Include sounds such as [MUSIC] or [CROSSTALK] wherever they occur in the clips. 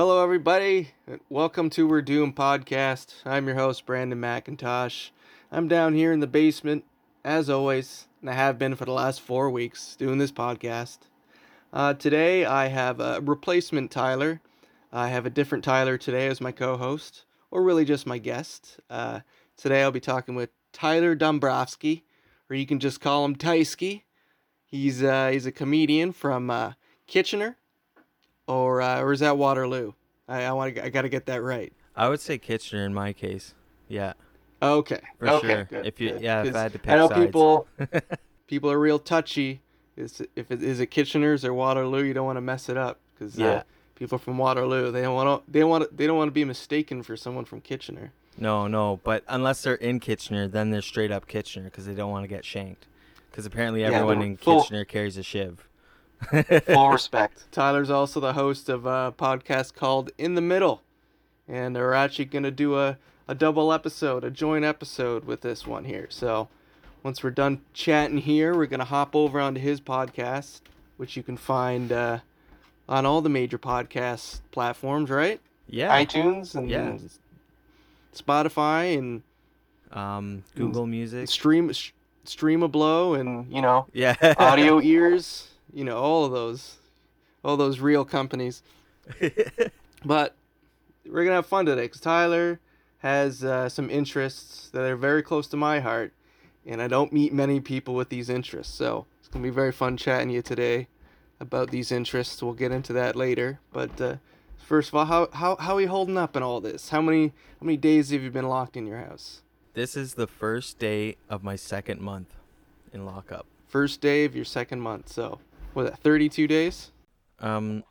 Hello, everybody. Welcome to We're Doom podcast. I'm your host, Brandon McIntosh. I'm down here in the basement, as always, and I have been for the last four weeks doing this podcast. Uh, today, I have a replacement Tyler. I have a different Tyler today as my co host, or really just my guest. Uh, today, I'll be talking with Tyler Dombrowski, or you can just call him Tysky. He's, uh, he's a comedian from uh, Kitchener, or uh, or is that Waterloo? I I want I got to get that right. I would say Kitchener in my case. Yeah, Okay. for okay, sure. good, if you, good. yeah, if I had to pick I know sides. people [LAUGHS] people are real touchy. Is if it is it Kitchener's or Waterloo, you don't want to mess it up because Yeah. uh, people from Waterloo they don't want to they don't want they don't want to be mistaken for someone from Kitchener. No, no, but unless they're in Kitchener, then they're straight up Kitchener because they don't want to get shanked. Because apparently everyone they're in full- Kitchener carries a shiv. [LAUGHS] Full respect. Tyler's also the host of a podcast called In the Middle, and they're actually gonna do a a double episode, a joint episode with this one here. So once we're done chatting here, we're gonna hop over onto his podcast, which you can find uh, on all the major podcast platforms, right? Yeah. iTunes and Yeah. Spotify and Um, Google Music. stream stream a blow, and you know Yeah. [LAUGHS] audio ears, you know all of those, all those real companies. [LAUGHS] But we're gonna have fun today because Tyler has uh, some interests that are very close to my heart, and I don't meet many people with these interests. So it's gonna be very fun chatting to you today about these interests. We'll get into that later. But uh, first of all, how how how are you holding up in all this? How many how many days have you been locked in your house? this is the first day of my second month in lockup. First day of your second month. So what that? Thirty two days. Um,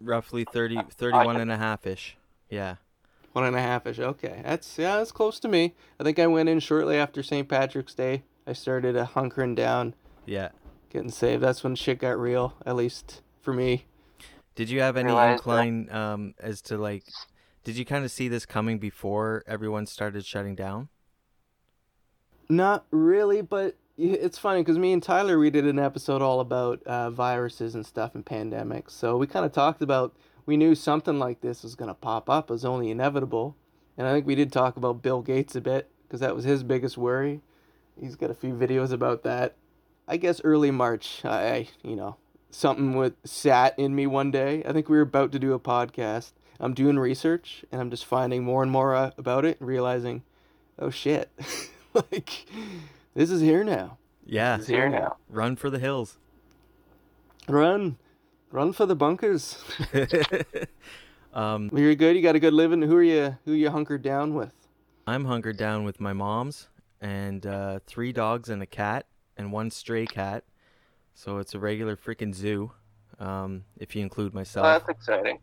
roughly 30, 31 and a half ish. Yeah. One and a half ish. Okay, that's yeah, that's close to me. I think I went in shortly after St. Patrick's Day. I started uh, hunkering down, Yeah. getting saved. That's when shit got real, at least for me. Did you have any Realize that- incline um as to like did you kind of see this coming before everyone started shutting down? Not really, but y- it's funny because me and Tyler we did an episode all about uh, viruses and stuff and pandemics. So we kind of talked about we knew something like this was gonna pop up. It was only inevitable, and I think we did talk about Bill Gates a bit because that was his biggest worry. He's got a few videos about that. I guess early March, I, I you know something with sat in me one day. I think we were about to do a podcast. I'm doing research and I'm just finding more and more uh, about it and realizing, oh shit, [LAUGHS] like this is here now. Yeah. It's here now. Run for the hills. Run, run for the bunkers. [LAUGHS] [LAUGHS] um, You're good. You got a good living. Who are you? Who you hunkered down with? I'm hunkered down with my mom's and uh, three dogs and a cat and one stray cat. So it's a regular freaking zoo, um, if you include Well, myself. that's exciting.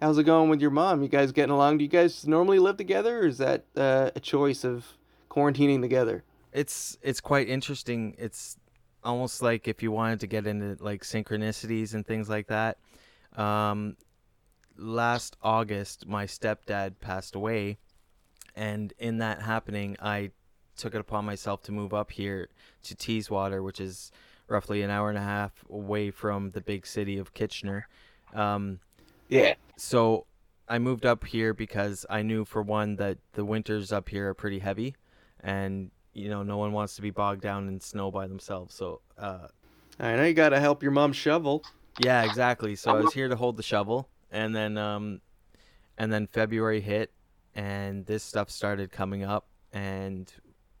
How's it going with your mom? You guys getting along? Do you guys normally live together, or is that uh, a choice of quarantining together? It's it's quite interesting. It's almost like if you wanted to get into like synchronicities and things like that. Um, last August, my stepdad passed away, and in that happening, I took it upon myself to move up here to Teeswater, which is roughly an hour and a half away from the big city of Kitchener. Um, Yeah. so I moved up here because I knew for one that the winters up here are pretty heavy, and you know no one wants to be bogged down in snow by themselves. So uh, I know you got to help your mom shovel. yeah, exactly. So I was here to hold the shovel, and then um, and then February hit, and this stuff started coming up, and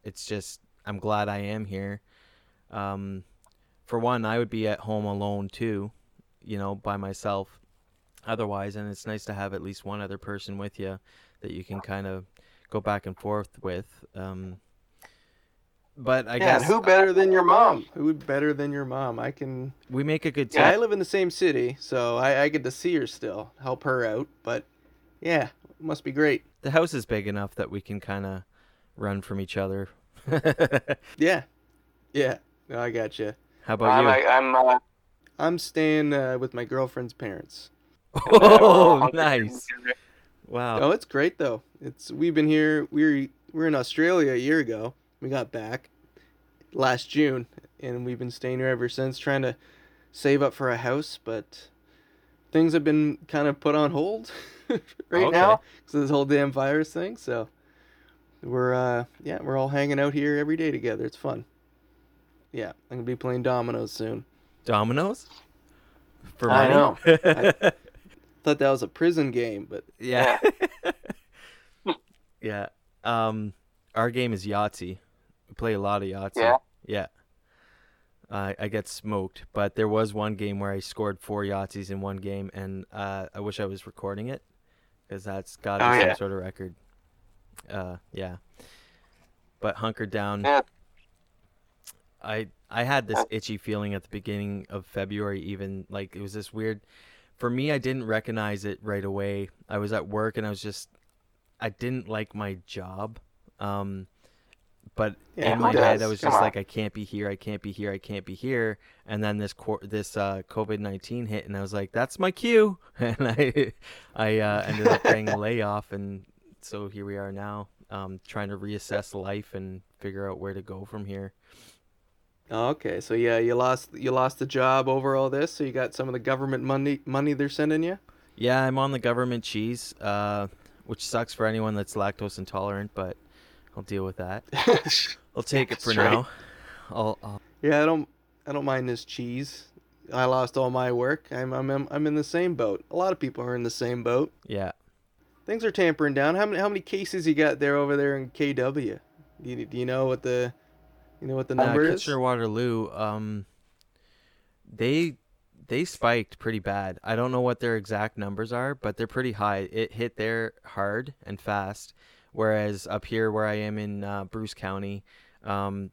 it's just I'm glad I am here. Um, for one, I would be at home alone too, you know, by myself. Otherwise, and it's nice to have at least one other person with you that you can kind of go back and forth with. Um, but I yeah, guess who better than your mom? Who better than your mom? I can. we make a good team. Yeah, I live in the same city, so I, I get to see her still, help her out. But yeah, it must be great. the house is big enough that we can kind of run from each other. [LAUGHS] Yeah, yeah. No, I got you. How about I'm, you? I, I'm uh, I'm staying uh, with my girlfriend's parents. [LAUGHS] oh, [LAUGHS] nice! Wow. Oh, it's great though. It's we've been here. We're we were in Australia a year ago. We got back last June, and we've been staying here ever since, trying to save up for a house. But things have been kind of put on hold [LAUGHS] right Okay. now because of this whole damn virus thing. So we're uh yeah we're all hanging out here every day together. It's fun. Yeah, I'm gonna be playing dominoes soon. Dominoes? For I money? know. [LAUGHS] Thought that was a prison game, but yeah. [LAUGHS] yeah. Um, our game is Yahtzee. Play a lot of Yahtzee. Yeah. Yeah. I I get smoked, but there was one game where I scored four Yahtzees in one game, and uh, I wish I was recording it, because that's got to Oh, be some yeah. sort of record. Uh, yeah. But hunkered down. Yeah. I I had this itchy feeling at the beginning of February even like it was this weird for me I didn't recognize it right away. I was at work and I was just I didn't like my job. Um but Yeah, in my head I was Come just on. like I can't be here, I can't be here, I can't be here. And then this cor- this uh COVID-19 hit and I was like that's my cue [LAUGHS] and I I uh ended up getting a [LAUGHS] layoff and so here we are now um trying to reassess life and figure out where to go from here. Oh, okay. So yeah, you lost you lost the job over all this. So you got some of the government money money they're sending you. Yeah, I'm on the government cheese, uh, which sucks for anyone that's lactose intolerant, but I'll deal with that. [LAUGHS] I'll take it for right. now. I'll, I'll, yeah, I don't I don't mind this cheese. I lost all my work. I'm I'm I'm in the same boat. A lot of people are in the same boat. yeah. Things are tampering down. How many how many cases you got there over there in KW? Do you, do you know what the you know what the Uh, number is? Kitchener Waterloo, um, they they spiked pretty bad. I don't know what their exact numbers are, but they're pretty high. It hit there hard and fast, whereas up here where I am in uh, Bruce County, um,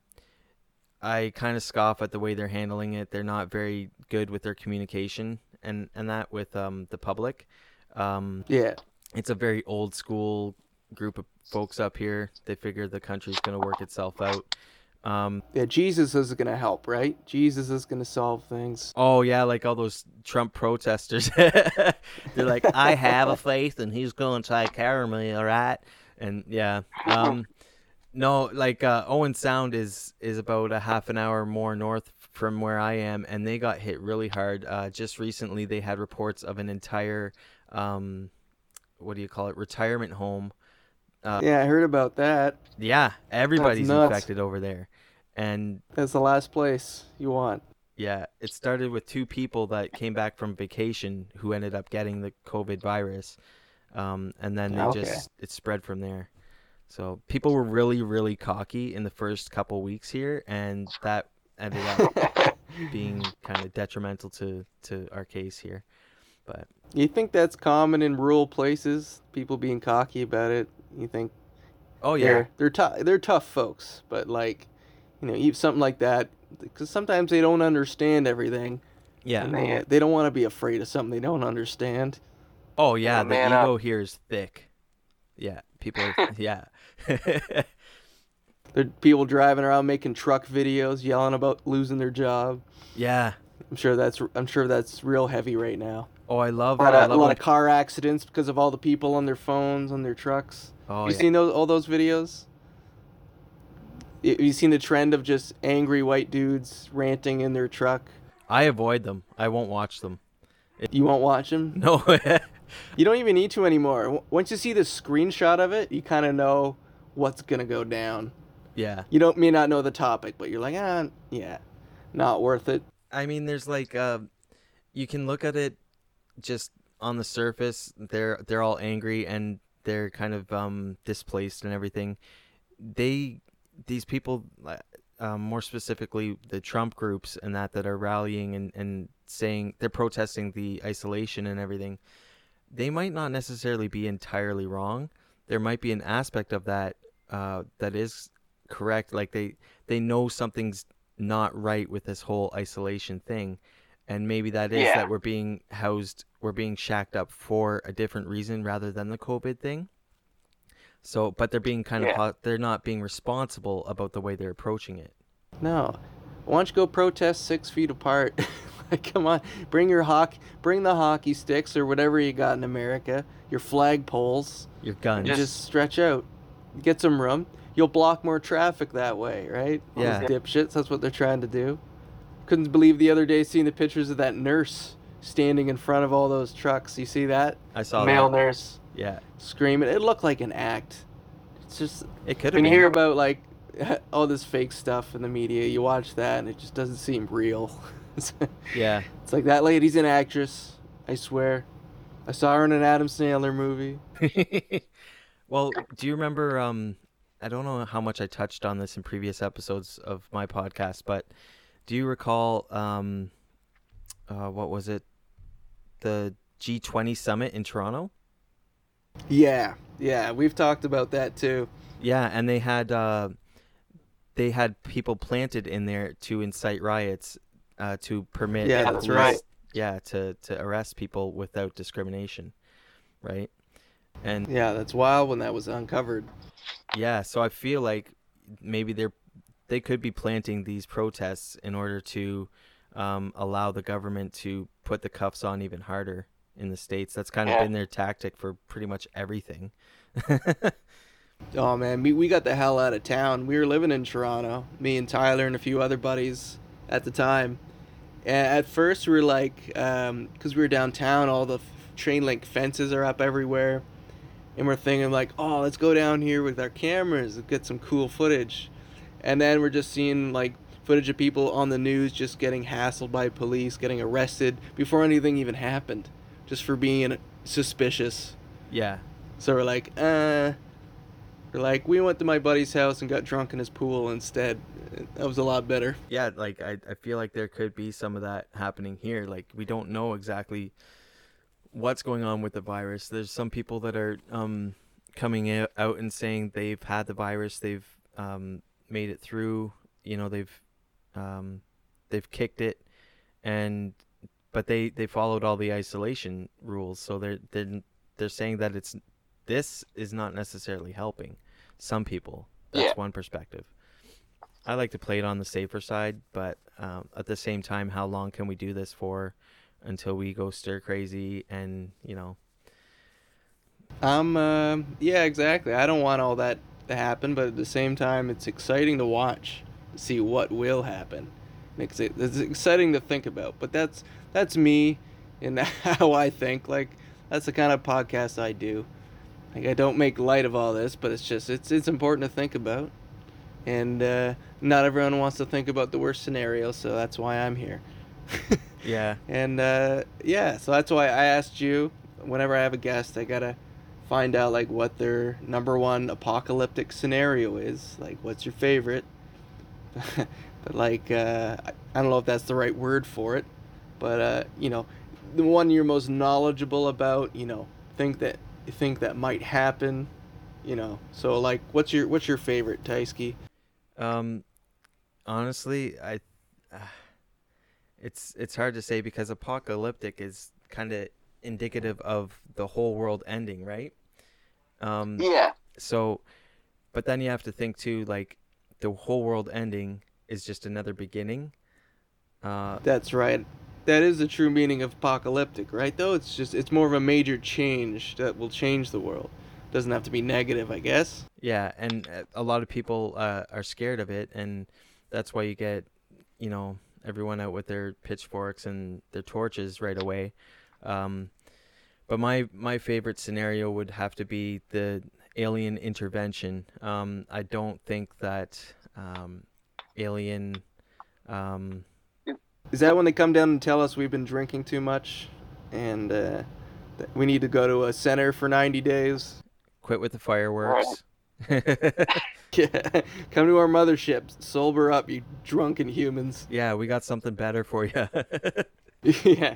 I kind of scoff at the way they're handling it. They're not very good with their communication and and that with um the public. Um, Yeah. it's a very old school group of folks up here. They figure the country's gonna work itself out. Um, Yeah, Jesus is going to help, right? Jesus is going to solve things. oh yeah, like all those Trump protesters. [LAUGHS] They're like, I have a [LAUGHS] faith, and he's going to take care of me, all right? And yeah, [LAUGHS] um, no, like uh, Owen Sound is is about a half an hour more north from where I am, and they got hit really hard. Uh, just recently, they had reports of an entire, um, what do you call it, retirement home Yeah, I heard about that. Yeah, everybody's infected over there. And That's the last place you want. yeah, it started with two people that came back from vacation who ended up getting the COVID virus. Um, and then they Okay. just it spread from there. So people were really, really cocky in the first couple weeks here, and that ended up [LAUGHS] being kind of detrimental to to our case here. But You think that's common in rural places? People being cocky about it. You think oh yeah, they're they're tough they're tough folks, but like, you know, something like that because sometimes they don't understand everything. yeah. and they, they don't want to be afraid of something they don't understand. Oh yeah, the ego up. here is thick. Yeah, people. [LAUGHS] Are, yeah. [LAUGHS] There are people driving around making truck videos, yelling about losing their job. yeah. I'm sure that's I'm sure that's real heavy right now. Oh, I love. A lot, I of, a love lot when- of car accidents because of all the people on their phones on their trucks. Oh, you yeah. seen those all those videos? You, you seen the trend of just angry white dudes ranting in their truck? I avoid them. I won't watch them. You won't watch them. No. [LAUGHS] You don't even need to anymore. Once you see the screenshot of it, you kind of know what's gonna go down. yeah. You don't may not know the topic, but you're like, ah, yeah, not worth it. I mean, there's like, uh, you can look at it just on the surface. They're they're all angry and they're kind of um displaced and everything. They these people, um, more specifically the Trump groups and that that are rallying and and saying they're protesting the isolation and everything. They might not necessarily be entirely wrong. There might be an aspect of that uh, that is correct. Like they they know something's not right with this whole isolation thing and maybe that is Yeah. that we're being housed we're being shacked up for a different reason rather than the covid thing so but they're being kind Yeah. of ho- they're not being responsible about the way they're approaching it No, why don't you go protest six feet apart? [LAUGHS] like, [LAUGHS] come on, bring your hockey, bring the hockey sticks or whatever you got in America, your flag poles, your guns and just stretch out. Get some room. You'll block more traffic that way, right? Yeah. Those dipshits. That's what they're trying to do. Couldn't believe the other day seeing the pictures of that nurse standing in front of all those trucks. You see that? I saw Male that. nurse Yeah, screaming. It looked like an act. It's just it could have when you been. hear about like [LAUGHS] all this fake stuff in the media, you watch that and it just doesn't seem real. [LAUGHS] [LAUGHS] it's like that lady's an actress. I swear. I saw her in an Adam Sandler movie. [LAUGHS] well, do you remember? Um, I don't know how much I touched on this in previous episodes of my podcast, but do you recall? Um, uh, what was it? The G20 summit in Toronto. Yeah, yeah, we've talked about that too. Yeah, and they had uh, they had people planted in there to incite riots, uh, to permit. Yeah, that's right. Yeah, to to arrest people without discrimination, right? And Yeah, that's wild when that was uncovered. Yeah, so I feel like maybe they're they could be planting these protests in order to um, allow the government to put the cuffs on even harder in the states. That's kind of Yeah. been their tactic for pretty much everything. [LAUGHS] Oh man, we, we got the hell out of town. We were living in Toronto, me and Tyler and a few other buddies at the time. At first we were like, because we were downtown, all the f- chain link fences are up everywhere. And we're thinking like, oh, let's go down here with our cameras and get some cool footage. And then we're just seeing like footage of people on the news just getting hassled by police, getting arrested before anything even happened, just for being suspicious. yeah, So we're like, uh, we're like, we went to my buddy's house and got drunk in his pool instead. That was a lot better. yeah. Like I, I feel like there could be some of that happening here. Like we don't know exactly what's going on with the virus. There's some people that are um, coming out out and saying they've had the virus, they've um, made it through. You know, they've um, they've kicked it, and but they they followed all the isolation rules. So they're they're they're saying that it's this is not necessarily helping some people. That's Yeah. one perspective. I like to play it on the safer side, but um, at the same time, how long can we do this for until we go stir crazy and you know? Um, uh, yeah, exactly. I don't want all that to happen, but at the same time, it's exciting to watch, to see what will happen. It's, it's exciting to think about. But that's that's me, and [LAUGHS] how I think. Like that's the kind of podcast I do. Like I don't make light of all this, but it's just it's it's important to think about, and uh, not everyone wants to think about the worst scenario, so that's why I'm here. [LAUGHS] Yeah, And uh, yeah, so that's why I asked you. Whenever I have a guest, I gotta find out like what their number one apocalyptic scenario is. Like, what's your favorite? [LAUGHS] but like, uh, I don't know if that's the right word for it. But uh, you know, the one you're most knowledgeable about. You know, think that think that might happen. You know, so like, what's your what's your favorite, Taisky? Um, honestly, I, uh, it's it's hard to say because apocalyptic is kind of indicative of the whole world ending, right? Um, Yeah. so, but then you have to think too, like the whole world ending is just another beginning. Uh, That's right. That is the true meaning of apocalyptic, right? Though it's just it's more of a major change that will change the world. Doesn't have to be negative, I guess. Yeah, and uh, a lot of people uh, are scared of it, and that's why you get, you know, everyone out with their pitchforks and their torches right away. Um, but my my favorite scenario would have to be the alien intervention. Um, I don't think that um, alien. Um, Is that when they come down and tell us we've been drinking too much, and uh, that we need to go to a center for ninety days? quit with the fireworks. [LAUGHS] Yeah, come to our mothership, sober up, you drunken humans. yeah, we got something better for you. [LAUGHS] yeah.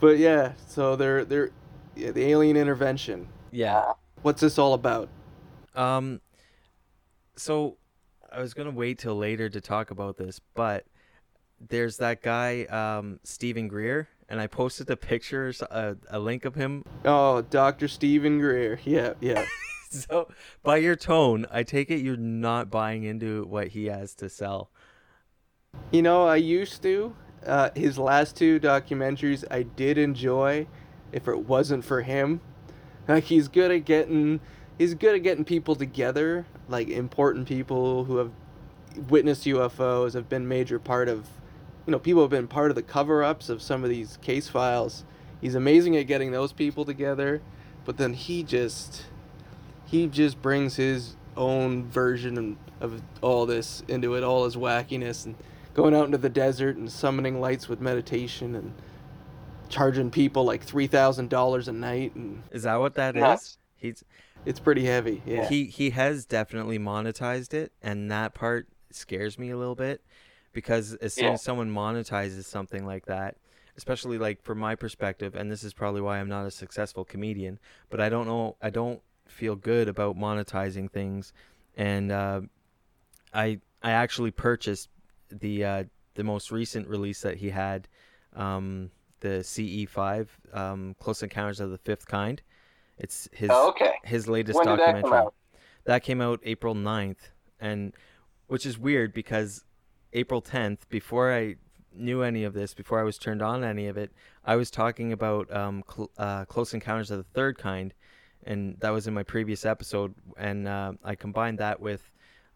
but yeah, so they're they're yeah, the alien intervention. yeah. What's this all about? Um, so I was gonna wait till later to talk about this, but there's that guy, um, Steven Greer, and I posted a picture, a, a link of him. Oh, Dr. Steven Greer. Yeah, yeah. [LAUGHS] So by your tone, I take it you're not buying into what he has to sell. You know, I used to. Uh, his last two documentaries I did enjoy, if it wasn't for him. Like he's good at getting, he's good at getting people together, like important people who have witnessed UFOs, have been major part of you know, people have been part of the cover-ups of some of these case files. He's amazing at getting those people together, but then he just he just brings his own version of all this into it, all his wackiness, and going out into the desert and summoning lights with meditation and charging people like three thousand dollars a night. And Is that what that is? Nuts. He's it's pretty heavy. Yeah. he he has definitely monetized it, and that part scares me a little bit because as soon Yeah. as someone monetizes something like that, especially like from my perspective, and this is probably why I'm not a successful comedian, but I don't know, I don't feel good about monetizing things, and uh, I I actually purchased the uh, the most recent release that he had, um, the CE5, um, Close Encounters of the Fifth Kind. It's his Oh, okay. his latest When did that documentary. That came out April 9th and which is weird because April 10th before I knew any of this, before I was turned on any of it, I was talking about um, cl- uh, Close Encounters of the Third Kind and that was in my previous episode and uh, I combined that with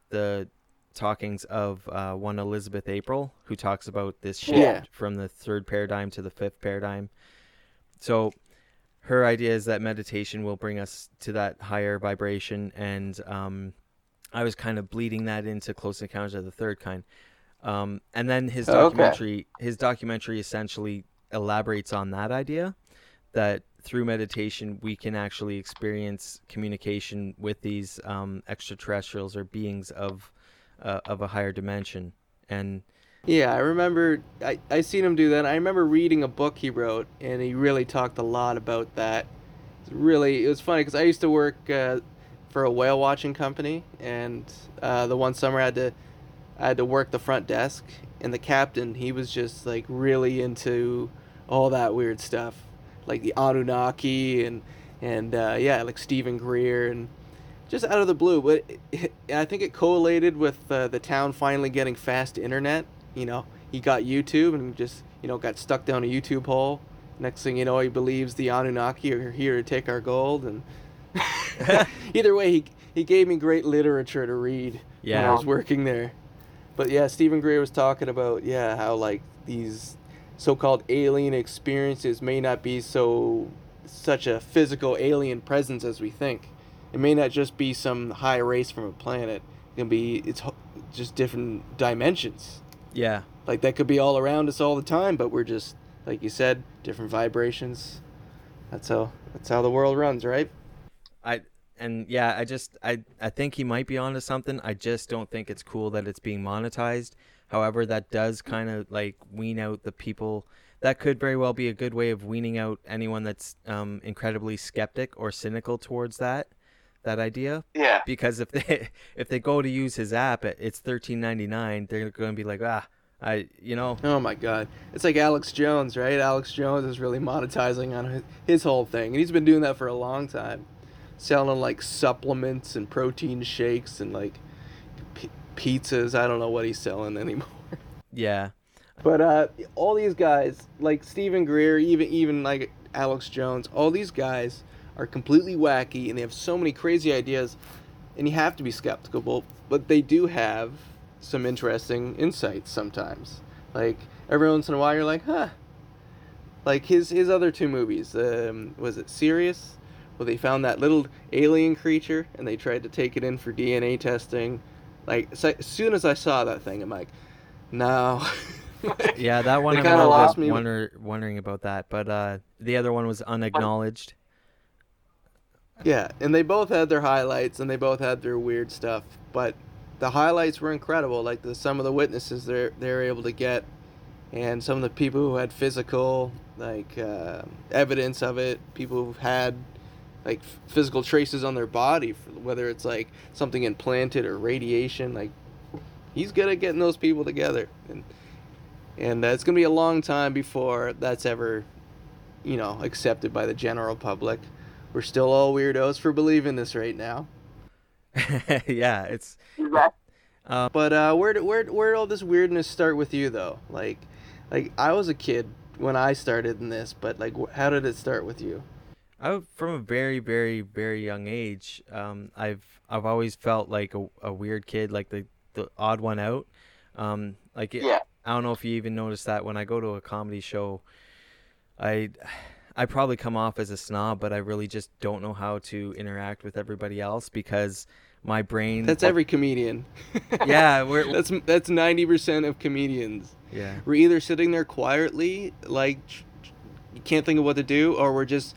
the talkings of uh, one Elizabeth April who talks about this shift Yeah. from the third paradigm to the fifth paradigm. So her idea is that meditation will bring us to that higher vibration and um, i was kind of bleeding that into close encounters of the third kind um, and then his Okay. documentary his documentary essentially elaborates on that idea that through meditation we can actually experience communication with these um, extraterrestrials or beings of uh, of a higher dimension and Yeah, I remember I, I seen him do that. I remember reading a book he wrote, and he really talked a lot about that. It's really, it was funny because I used to work uh, for a whale watching company, and uh, the one summer I had to I had to work the front desk, and the captain he was just like really into all that weird stuff, like the Anunnaki and and uh, yeah, like Steven Greer and just out of the blue. But it, I think it correlated with uh, the town finally getting fast internet. You know, he got YouTube and just you know got stuck down a YouTube hole. Next thing you know, he believes the Anunnaki are here to take our gold. And [LAUGHS] [LAUGHS] either way, he he gave me great literature to read when I was working there. But yeah, Steven Greer was talking about yeah how like these so-called alien experiences may not be so such a physical alien presence as we think. It may not just be some high race from a planet. It can be it's just different dimensions. yeah Like that could be all around us all the time, but we're just like you said, different vibrations. That's how that's how the world runs, right? I and yeah, I just I I think he might be onto something. I just don't think it's cool that it's being monetized. However, that does kind of like wean out the people. That could very well be a good way of weaning out anyone that's um, incredibly skeptic or cynical towards that that idea. Yeah. Because if they [LAUGHS] if they go to use his app, it- it's thirteen ninety nine. They're going to be like, ah, I you know Oh my god. It's like Alex Jones, right? Alex Jones is really monetizing on his, his whole thing. And he's been doing that for a long time. Selling like supplements and protein shakes and like p- pizzas. I don't know what he's selling [LAUGHS] anymore. yeah But uh, all these guys, like Steven Greer, even even like Alex Jones, all these guys are completely wacky and they have so many crazy ideas, and you have to be skeptical. But- But they do have some interesting insights sometimes. Like every once in a while, you're like, huh. Like his his other two movies, um, was it Sirius? Where they found that little alien creature and they tried to take it in for DNA testing. Like so, as soon as I saw that thing, I'm like, no. [LAUGHS] yeah that one I'm kinda lost me. wonder, wondering about that. But uh, the other one was unacknowledged. Yeah, and they both had their highlights and they both had their weird stuff, but the highlights were incredible. Like the some of the witnesses they're they were able to get, and some of the people who had physical like uh, evidence of it, people who had like physical traces on their body, whether it's like something implanted or radiation. Like he's good at getting those people together, and and uh, it's gonna be a long time before that's ever, you know, accepted by the general public. We're still all weirdos for believing this right now. [LAUGHS] yeah, it's Exactly. But uh, where did where where did all this weirdness start with you though? Like, like I was a kid when I started in this, but like, how did it start with you? I from a very very very young age. Um, I've I've always felt like a, a weird kid, like the the odd one out. Um, like it, Yeah. I don't know if you even noticed that when I go to a comedy show, I I probably come off as a snob, but I really just don't know how to interact with everybody else because my brain. That's every comedian. [LAUGHS] yeah, we're that's that's ninety percent of comedians. Yeah, we're either sitting there quietly, like you can't think of what to do, or we're just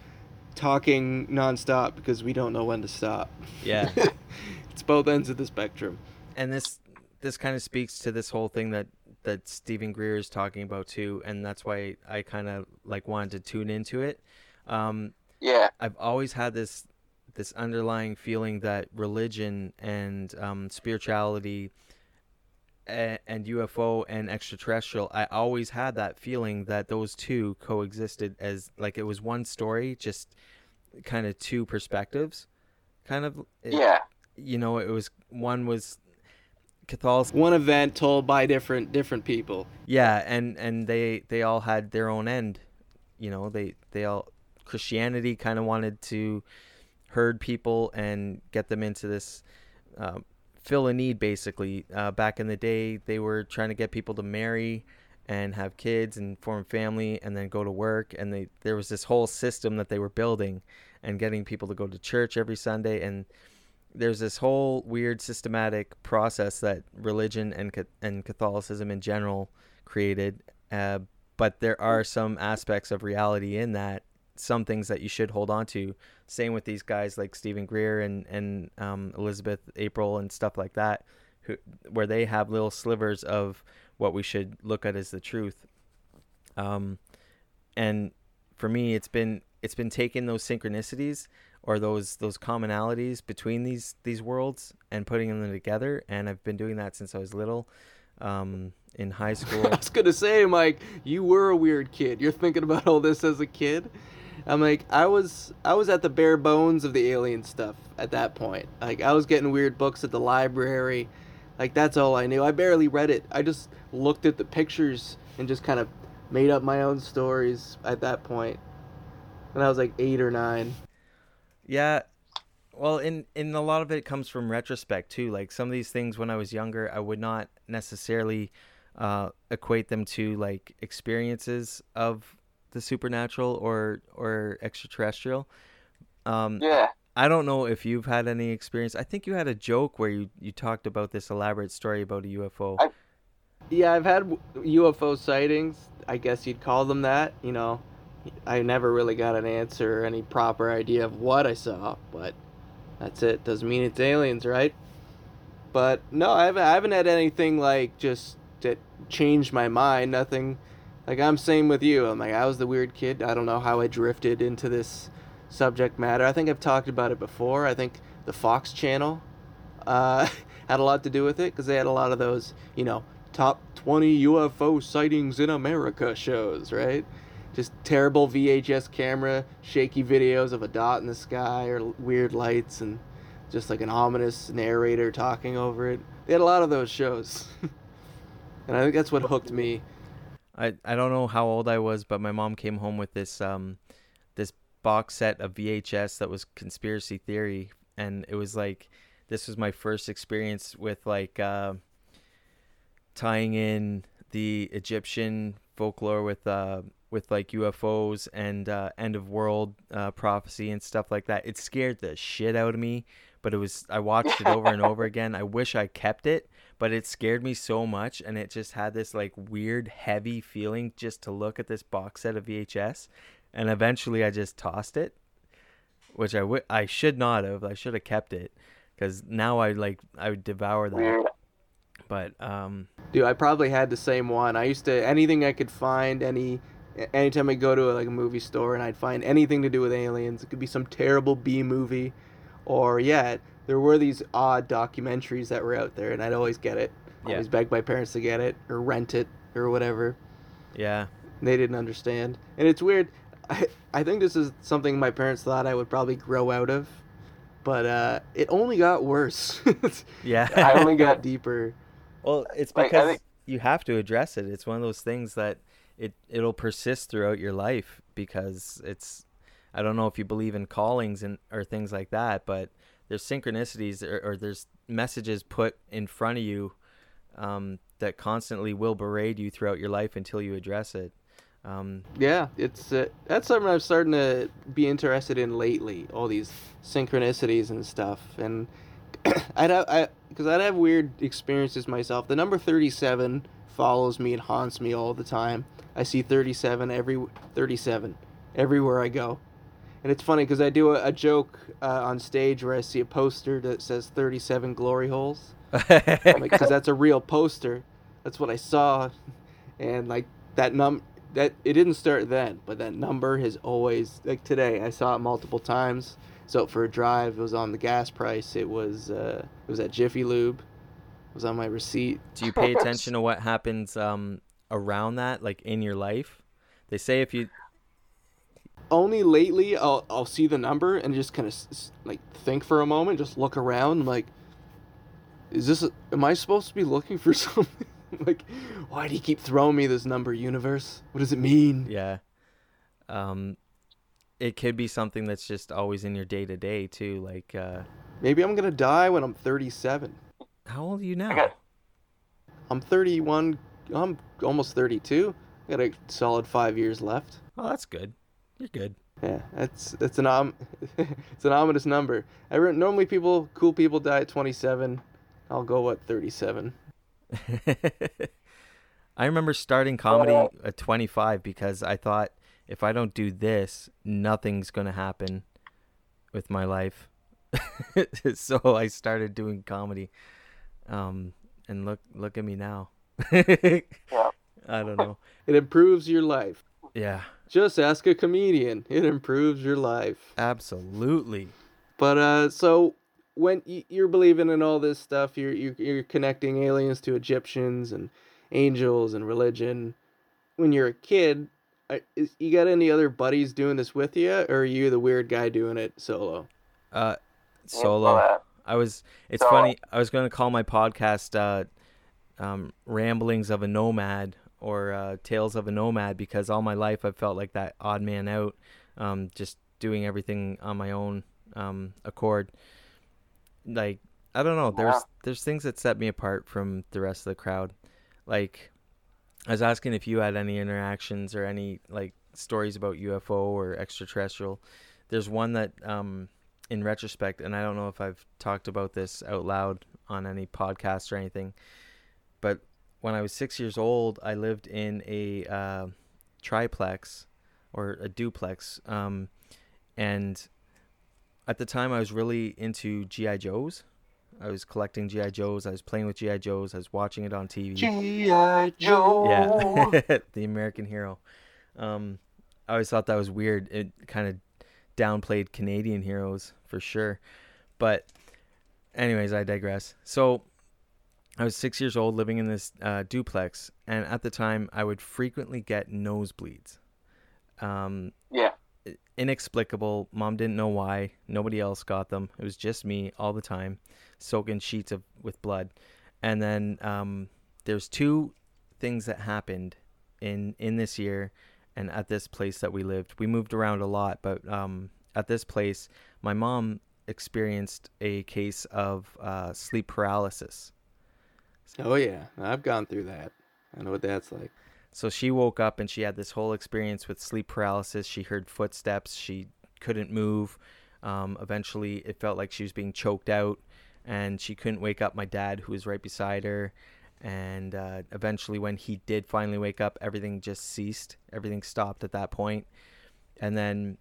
talking nonstop because we don't know when to stop. Yeah, [LAUGHS] it's both ends of the spectrum. And this this kind of speaks to this whole thing that that Steven Greer is talking about too, and that's why I kind of like wanted to tune into it. Um, yeah, I've always had this this underlying feeling that religion and um, spirituality and, and UFO and extraterrestrial, I always had that feeling that those two coexisted as like it was one story, just kind of two perspectives, kind of. It, yeah. You know, it was one was Catholic one event told by different different people. Yeah, and and they they all had their own end. You know, they they all Christianity kind of wanted to herd people and get them into this um, fill a need basically. Uh, back in the day they were trying to get people to marry and have kids and form family and then go to work. And they there was this whole system that they were building and getting people to go to church every sunday. And there's this whole weird systematic process that religion and and catholicism in general created. Uh, but there are some aspects of reality in that some things that you should hold on to. Same with these guys like Steven Greer and and um, Elizabeth April and stuff like that, who where they have little slivers of what we should look at as the truth. Um, and for me, it's been it's been taking those synchronicities or those those commonalities between these these worlds and putting them together. And I've been doing that since I was little. Um, in high [LAUGHS] school. I was gonna say, Mike, you were a weird kid. You're thinking about all this as a kid. I'm like, I was I was at the bare bones of the alien stuff at that point. Like I was getting weird books at the library. Like that's all I knew. I barely read it. I just looked at the pictures and just kind of made up my own stories at that point. When I was like 8 or 9. Yeah. Well, in in a lot of it comes from retrospect too. Like some of these things when I was younger, I would not necessarily uh, equate them to like experiences of the supernatural or or extraterrestrial. Um, yeah. I don't know if you've had any experience. I think you had a joke where you, you talked about this elaborate story about a UFO. I, yeah, I've had UFO sightings. I guess you'd call them that. You know, I never really got an answer or any proper idea of what I saw, but that's it. Doesn't mean it's aliens, right? But no, I haven't, I haven't had anything like just that changed my mind. Nothing like I'm same with you. I'm like I was the weird kid. I don't know how I drifted into this subject matter. I think I've talked about it before. I think the Fox channel uh, [LAUGHS] had a lot to do with it because they had a lot of those, you know, top 20 UFO sightings in America shows, right? Just terrible VHS camera, shaky videos of a dot in the sky or weird lights and just like an ominous narrator talking over it. They had a lot of those shows. [LAUGHS] and I think that's what hooked me I I don't know how old I was, but my mom came home with this um this box set of VHS that was conspiracy theory, and it was like this was my first experience with like uh, tying in the Egyptian folklore with uh with like UFOs and uh, end of world uh, prophecy and stuff like that. It scared the shit out of me, but it was I watched it over and over [LAUGHS] again. I wish I kept it but it scared me so much and it just had this like weird heavy feeling just to look at this box set of VHS and eventually I just tossed it which I, w- I should not have I should have kept it cuz now I like I would devour that. But um dude I probably had the same one. I used to anything I could find any anytime I go to a, like a movie store and I'd find anything to do with aliens it could be some terrible B movie or yeah there were these odd documentaries that were out there, and I'd always get it. Yeah. Always beg my parents to get it or rent it or whatever. Yeah. They didn't understand, and it's weird. I I think this is something my parents thought I would probably grow out of, but uh, it only got worse. [LAUGHS] yeah. I only got [LAUGHS] deeper. Well, it's because like, think... you have to address it. It's one of those things that it it'll persist throughout your life because it's I don't know if you believe in callings and or things like that, but there's synchronicities or, or there's messages put in front of you um, that constantly will berate you throughout your life until you address it. Um, Yeah, it's uh, that's something I'm starting to be interested in lately. All these synchronicities and stuff, and [CLEARS THROAT] I'd have I because I'd have weird experiences myself. The number thirty seven follows me and haunts me all the time. I see thirty seven every thirty seven everywhere I go, and it's funny because I do a, a joke uh, on stage where I see a poster that says thirty seven glory holes [LAUGHS] because that's a real poster. That's what I saw, and like that num that it didn't start then, but that number has always like today. I saw it multiple times. So for a drive, it was on the gas price. It was uh, it was at Jiffy Lube. It was on my receipt. do you pay attention to [LAUGHS] what happens um, around that, like in your life? They say if you Only lately, I'll I'll see the number and just kind of like think for a moment, just look around, like, is this? Am I supposed to be looking for [LAUGHS] something? like, why do you keep throwing me this number, universe? What does it mean? Yeah. Um, it could be something that's just always in your day to day too. Like, uh, Maybe I'm gonna die when I'm 37. how old are you now? got- I'm 31. I'm almost 32. I got a solid five years left. Oh, that's good. You're good. Yeah, that's that's an om- [LAUGHS] it's an ominous number. I re- normally people cool people die at 27. I'll go what 37. [LAUGHS] I remember starting comedy at 25 because I thought if I don't do this, nothing's going to happen with my life. [LAUGHS] so I started doing comedy. Um, and look look at me now. I don't know. It improves your life. Yeah, Just ask a comedian. It improves your life. absolutely. But uh, so when you're believing in all this stuff, you're you're, you're connecting aliens to Egyptians and angels and religion. When you're a kid, I- is, you got any other buddies doing this with you, or are you the weird guy doing it solo? Uh solo. I was. It's So- funny. I was going to call my podcast uh, um, "Ramblings of a Nomad" or uh, "Tales of a Nomad" because all my life I've felt like that odd man out, um, just doing everything on my own um, accord. Like I don't know. There's Yeah. there's things that set me apart from the rest of the crowd. Like I was asking if you had any interactions or any like stories about UFO or extraterrestrial. There's one that um in retrospect, and I don't know if I've talked about this out loud on any podcast or anything, but when I was six years old, I lived in a uh, triplex or a duplex, um, and at the time I was really into GI Joes. I was collecting GI Joes. I was playing with GI Joes. I was watching it on TV. G.I. Joe. Yeah, [LAUGHS] the American hero. Um, I always thought that was weird. It kind of downplayed Canadian heroes for sure. But, anyways, I digress. So, I was six years old, living in this uh, duplex, and at the time, I would frequently get nosebleeds. Um, Yeah. inexplicable. Mom didn't know why. Nobody else got them. It was just me all the time, soaking sheets of with blood. And then um, there's two things that happened in in this year and at this place that we lived. We moved around a lot, but um, at this place, my mom experienced a case of uh, sleep paralysis. Oh yeah, I've gone through that. I know what that's like. So she woke up and she had this whole experience with sleep paralysis. She heard footsteps. She couldn't move. Um, eventually, it felt like she was being choked out, and she couldn't wake up my dad, who was right beside her. And uh, eventually, when he did finally wake up, everything just ceased. Everything stopped at that point. And then,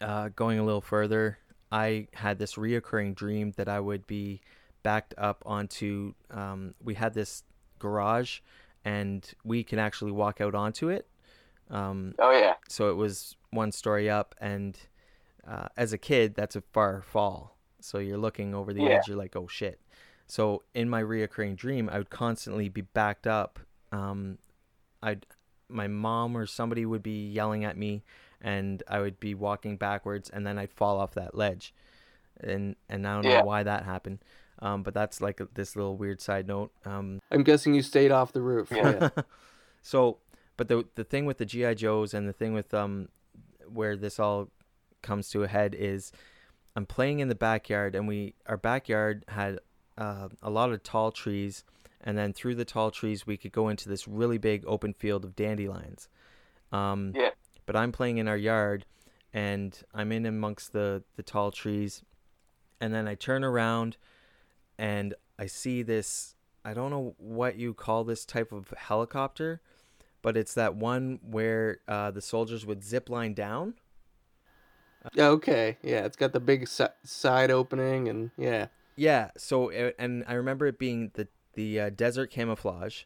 uh, going a little further, I had this reoccurring dream that I would be backed up onto. Um, we had this garage and we can actually walk out onto it. Um, Oh yeah. so it was one story up, and uh, as a kid, that's a far fall. So you're looking over the Yeah. edge, you're like, oh shit. So in my reoccurring dream, I would constantly be backed up. Um, I'd my mom or somebody would be yelling at me, and I would be walking backwards, and then I'd fall off that ledge, and and I don't Yeah. know why that happened. Um, but that's like this little weird side note. Um, I'm guessing you stayed off the roof. Yeah. [LAUGHS] so, but the the thing with the GI Joes and the thing with um where this all comes to a head is I'm playing in the backyard and we our backyard had uh, a lot of tall trees and then through the tall trees we could go into this really big open field of dandelions. Um, Yeah. But I'm playing in our yard, and I'm in amongst the the tall trees, and then I turn around, and I see this. I don't know what you call this type of helicopter, but it's that one where uh, the soldiers would zip line down. Okay. Yeah, it's got the big si- side opening and yeah. Yeah. So and I remember it being the the uh, desert camouflage,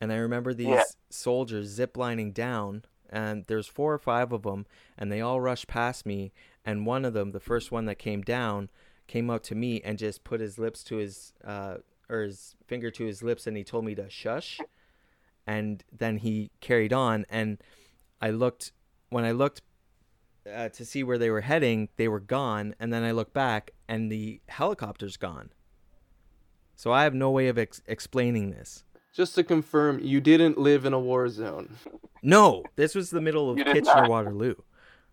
and I remember these Yeah. soldiers ziplining down, and there's four or five of them, and they all rushed past me, and one of them, the first one that came down, came up to me and just put his lips to his uh or his finger to his lips, and he told me to shush, and then he carried on, and I looked when I looked uh, to see where they were heading, they were gone, and then I looked back, and the helicopter's gone. So I have no way of ex- explaining this. Just to confirm, you didn't live in a war zone. No, this was the middle of You Kitchener not. Waterloo.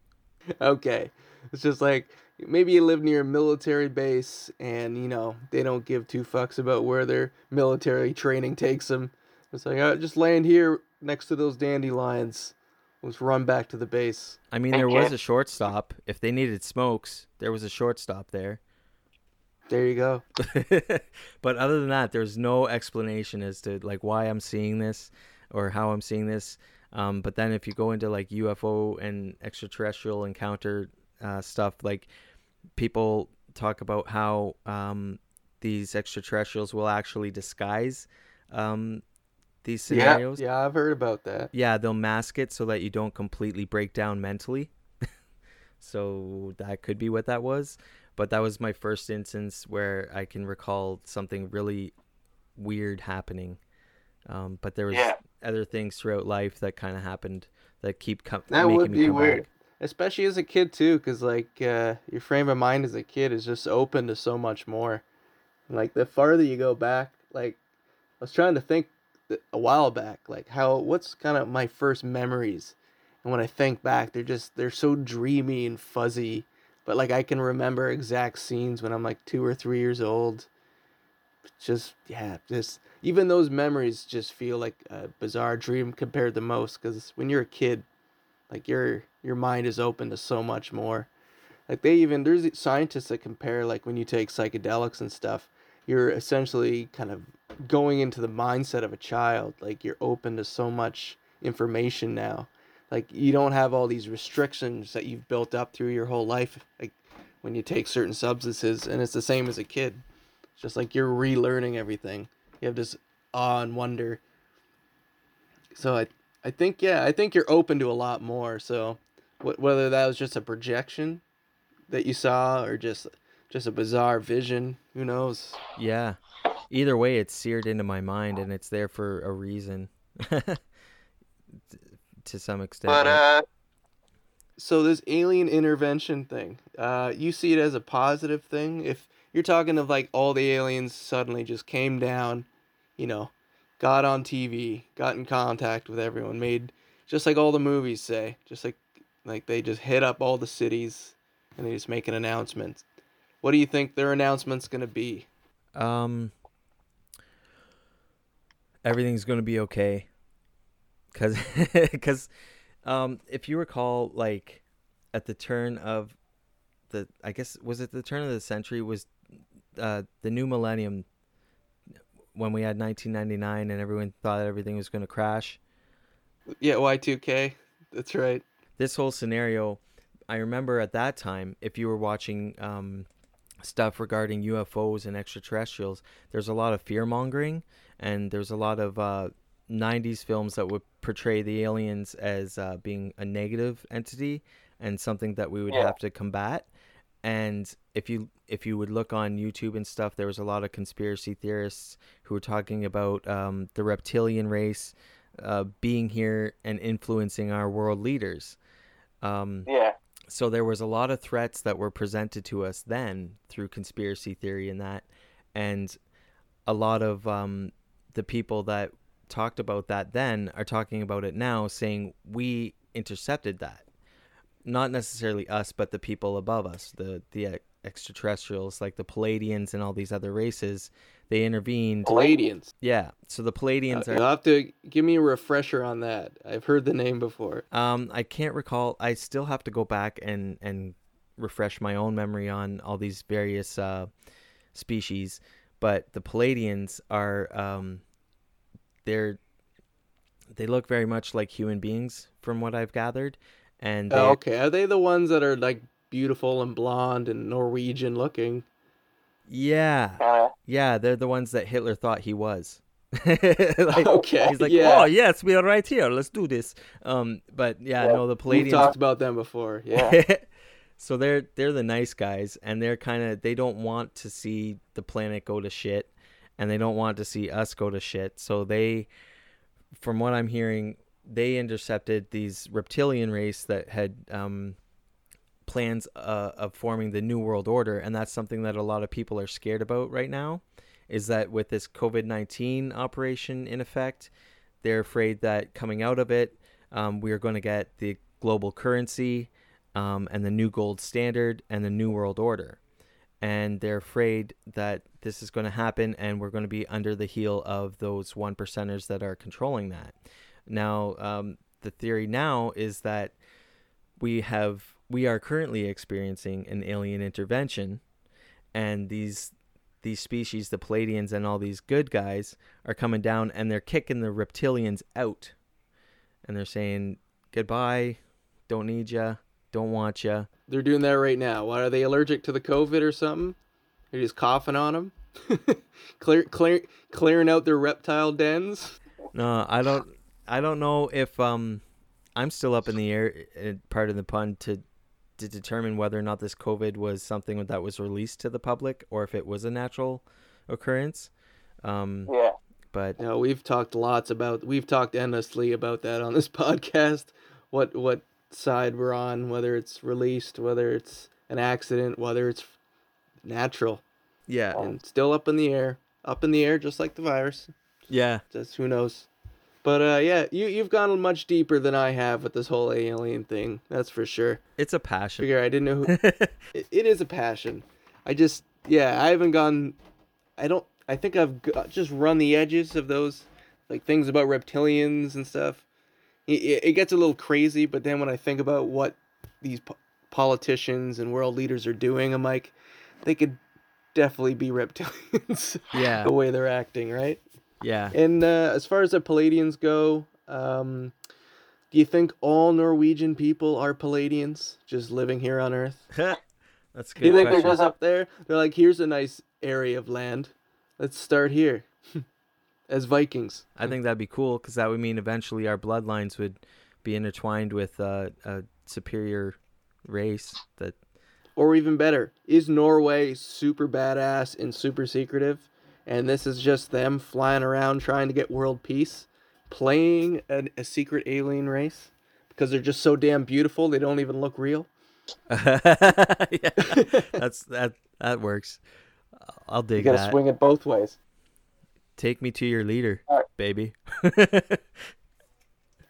[LAUGHS] okay. It's just like maybe you live near a military base and you know, they don't give two fucks about where their military training takes them. It's like, oh, just land here next to those dandelions. Let's run back to the base. I mean, there was a shortstop. If they needed smokes, there was a shortstop there. There you go. [LAUGHS] but other than that, there's no explanation as to like why I'm seeing this or how I'm seeing this. Um, but then if you go into like UFO and extraterrestrial encounter uh, stuff, like people talk about how um, these extraterrestrials will actually disguise um, these scenarios. Yeah, yeah, I've heard about that. Yeah, they'll mask it so that you don't completely break down mentally. [LAUGHS] so that could be what that was. But that was my first instance where I can recall something really weird happening. Um, but there was Yeah. other things throughout life that kind of happened that keep com- That making would me be come weird. back. Especially as a kid too, because like uh, your frame of mind as a kid is just open to so much more. Like the farther you go back, like I was trying to think a while back, like how what's kind of my first memories, and when I think back, they're just they're so dreamy and fuzzy, but like I can remember exact scenes when I'm like two or three years old. Just yeah, just even those memories just feel like a bizarre dream compared to most, because when you're a kid, like your your mind is open to so much more. Like they even there's scientists that compare like when you take psychedelics and stuff you're essentially kind of going into the mindset of a child. Like you're open to so much information now. Like you don't have all these restrictions that you've built up through your whole life like when you take certain substances and it's the same as a kid. It's just like you're relearning everything. You have this awe and wonder. So i i think yeah i think you're open to a lot more so wh- whether that was just a projection that you saw or just just a bizarre vision who knows Yeah. Either way, it's seared into my mind and it's there for a reason. [LAUGHS] to some extent. But uh, so this alien intervention thing uh you see it as a positive thing if you're talking of like all the aliens suddenly just came down you know got on tv got in contact with everyone made just like all the movies say just like like they just hit up all the cities and they just make an announcement what do you think their announcement's gonna be Um, everything's gonna be okay. Cause, [LAUGHS] cause, um, if you recall, like, at the turn of the, I guess was it the turn of the century was, uh, the new millennium, when we had 1999 and everyone thought everything was gonna crash. yeah y2k that's right this whole scenario, I remember at that time, if you were watching um, stuff regarding UFOs and extraterrestrials, there's a lot of fear mongering, and there's a lot of uh, 90s films that would portray the aliens as uh, being a negative entity and something that we would Yeah. have to combat. And if you if you would look on YouTube and stuff, there was a lot of conspiracy theorists who were talking about um, the reptilian race uh, being here and influencing our world leaders. Um, yeah, so there was a lot of threats that were presented to us then through conspiracy theory and that, and a lot of um, the people that talked about that then are talking about it now, saying we intercepted that. Not necessarily us, but the people above us, the the extraterrestrials, like the Pleiadians and all these other races. They intervened. Pleiadians. Yeah. So the Pleiadians Okay, are You'll have to give me a refresher on that. I've heard the name before. Um, I can't recall. I still have to go back and and refresh my own memory on all these various uh, species. But the Pleiadians are um, they're they look very much like human beings from what I've gathered, and Oh, okay, are they the ones that are like beautiful and blonde and Norwegian looking? Yeah Uh, yeah they're the ones that Hitler thought he was. [LAUGHS] [LAUGHS] like, okay, He's like, yeah. oh yes, we are right here. Let's do this. Um, but yeah, Yeah, no, the We've talked about them before. Yeah. [LAUGHS] so they're they're the nice guys and they're kind of they don't want to see the planet go to shit and they don't want to see us go to shit so they from what i'm hearing they intercepted these reptilian race that had um, plans uh, of forming the new world order and that's something that a lot of people are scared about right now is that with this covid-19 operation in effect they're afraid that coming out of it um, we're going to get the global currency um, and the new gold standard and the new world order. And they're afraid that this is going to happen and we're going to be under the heel of those one percenters that are controlling that. Now, um, the theory now is that we have we are currently experiencing an alien intervention, and these these species, the Pleiadians and all these good guys, are coming down and they're kicking the reptilians out, and they're saying goodbye, don't need ya, don't want ya. They're doing that right now. What are they allergic to the COVID or something? They're just coughing on them, [LAUGHS] clear, clear, clearing out their reptile dens. No, I don't. I don't know if um, I'm still up in the air. uh, Part of the pun to to determine whether or not this COVID was something that was released to the public or if it was a natural occurrence. Um, yeah. but No, we've talked lots about. We've talked endlessly about that on this [LAUGHS] podcast. What what side we're on, whether it's released, whether it's an accident, whether it's natural, yeah, and still up in the air, up in the air, just like the virus. yeah, Just who knows. But uh, yeah, you you've gone much deeper than I have with this whole alien thing. That's for sure. it's a passion. Figure I didn't know who. [LAUGHS] it, it is a passion. I just yeah, I haven't gone. I don't. I think I've g- just run the edges of those like things about reptilians and stuff. It, it, it gets a little crazy, but then when I think about what these po- politicians and world leaders are doing, I'm like, they could definitely be reptilians. [LAUGHS] Yeah. the way they're acting, right? Yeah. And uh, as far as the Pleiadians go, um, do you think all Norwegian people are Pleiadians, just living here on Earth? [LAUGHS] That's a Do you good think they're just up there? They're like, here's a nice area of land. Let's start here. [LAUGHS] As Vikings. I think that'd be cool because that would mean eventually our bloodlines would be intertwined with uh, a superior race that Or even better, is Norway super badass and super secretive? And this is just them flying around trying to get world peace, playing an, a secret alien race because they're just so damn beautiful they don't even look real. [LAUGHS] yeah, [LAUGHS] that's that that works. I'll dig. You gotta that. swing it both ways. Take me to your leader, Alright. baby. [LAUGHS]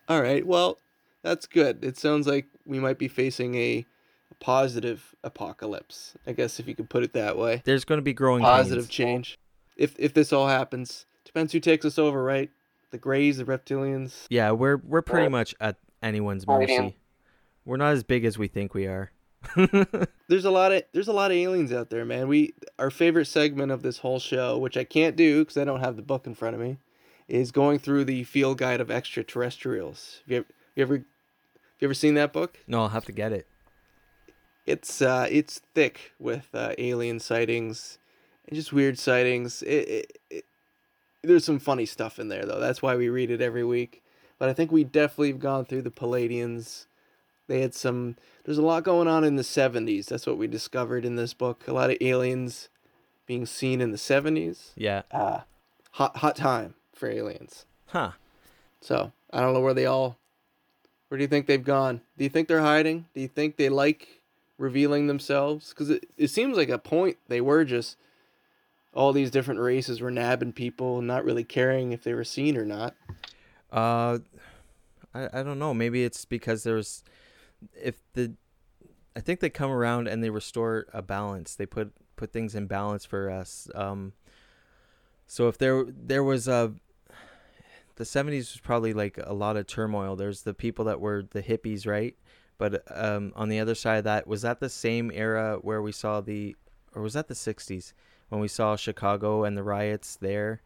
All right. Well, that's good. It sounds like we might be facing a, a positive apocalypse. I guess if you could put it that way. There's going to be growing Positive pains. change. If if this all happens, depends who takes us over, right? The Greys, the Reptilians. Yeah, we're we're pretty Yeah. much at anyone's mercy. We're not as big as we think we are. [LAUGHS] There's a lot of there's a lot of aliens out there, man. We our favorite segment of this whole show, which I can't do because I don't have the book in front of me, is going through the field guide of extraterrestrials. Have you ever, you ever, have you ever seen that book? no, I'll have to get it. It's uh, it's thick with uh, alien sightings and just weird sightings. It, it, it, there's some funny stuff in there though. That's why we read it every week. But I think we definitely have gone through the Pleiadians. They had some. There's a lot going on in the 70s. That's what we discovered in this book. A lot of aliens being seen in the 70s. Yeah. Uh, hot hot time for aliens. Huh. So I don't know where they all. Where do you think they've gone? Do you think they're hiding? Do you think they like revealing themselves? Because it, it seems like a point they were just. All these different races were nabbing people, not really caring if they were seen or not. Uh, I I don't know. Maybe it's because there's, if the, I think they come around and they restore a balance. They put put things in balance for us. Um, So if there there was a the 70s was probably like a lot of turmoil. There's the people that were the hippies, right? But um, on the other side of that, was that the same era where we saw the, or was that the 60s when we saw Chicago and the riots there?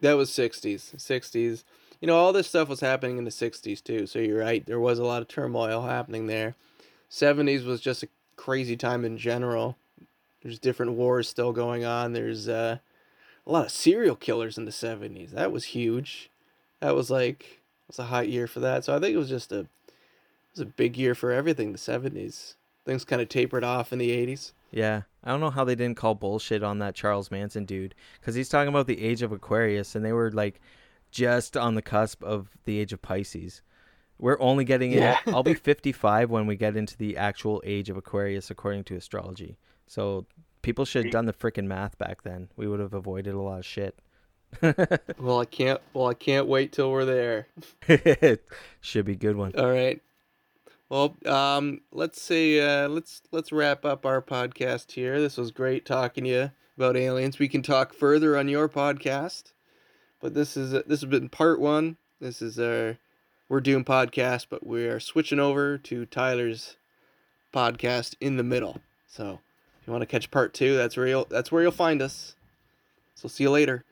That was 60s. 60s. You know, all this stuff was happening in the 60s too. So you're right. There was a lot of turmoil happening there. 70s was just a crazy time in general. There's different wars still going on. There's uh, a lot of serial killers in the 70s. That was huge that was like it was a hot year for that. So I think it was just a it was a big year for everything. The seventies things kind of tapered off in the eighties. Yeah, I don't know how they didn't call bullshit on that Charles Manson dude because he's talking about the age of Aquarius, and they were like just on the cusp of the age of Pisces. We're only getting yeah. in. I'll be [LAUGHS] 55 when we get into the actual age of Aquarius according to astrology. So people should have done the freaking math back then. We would have avoided a lot of shit. [LAUGHS] well, I can't. Well, I can't wait till we're there. [LAUGHS] Should be a good one. All right. Well, um, let's say uh, let's let's wrap up our podcast here. This was great talking to you about aliens. We can talk further on your podcast, but this is this has been part one. This is our we're doing podcast, but we are switching over to Tyler's podcast in the middle. So if you want to catch part two, that's where you'll that's where you'll find us. So see you later.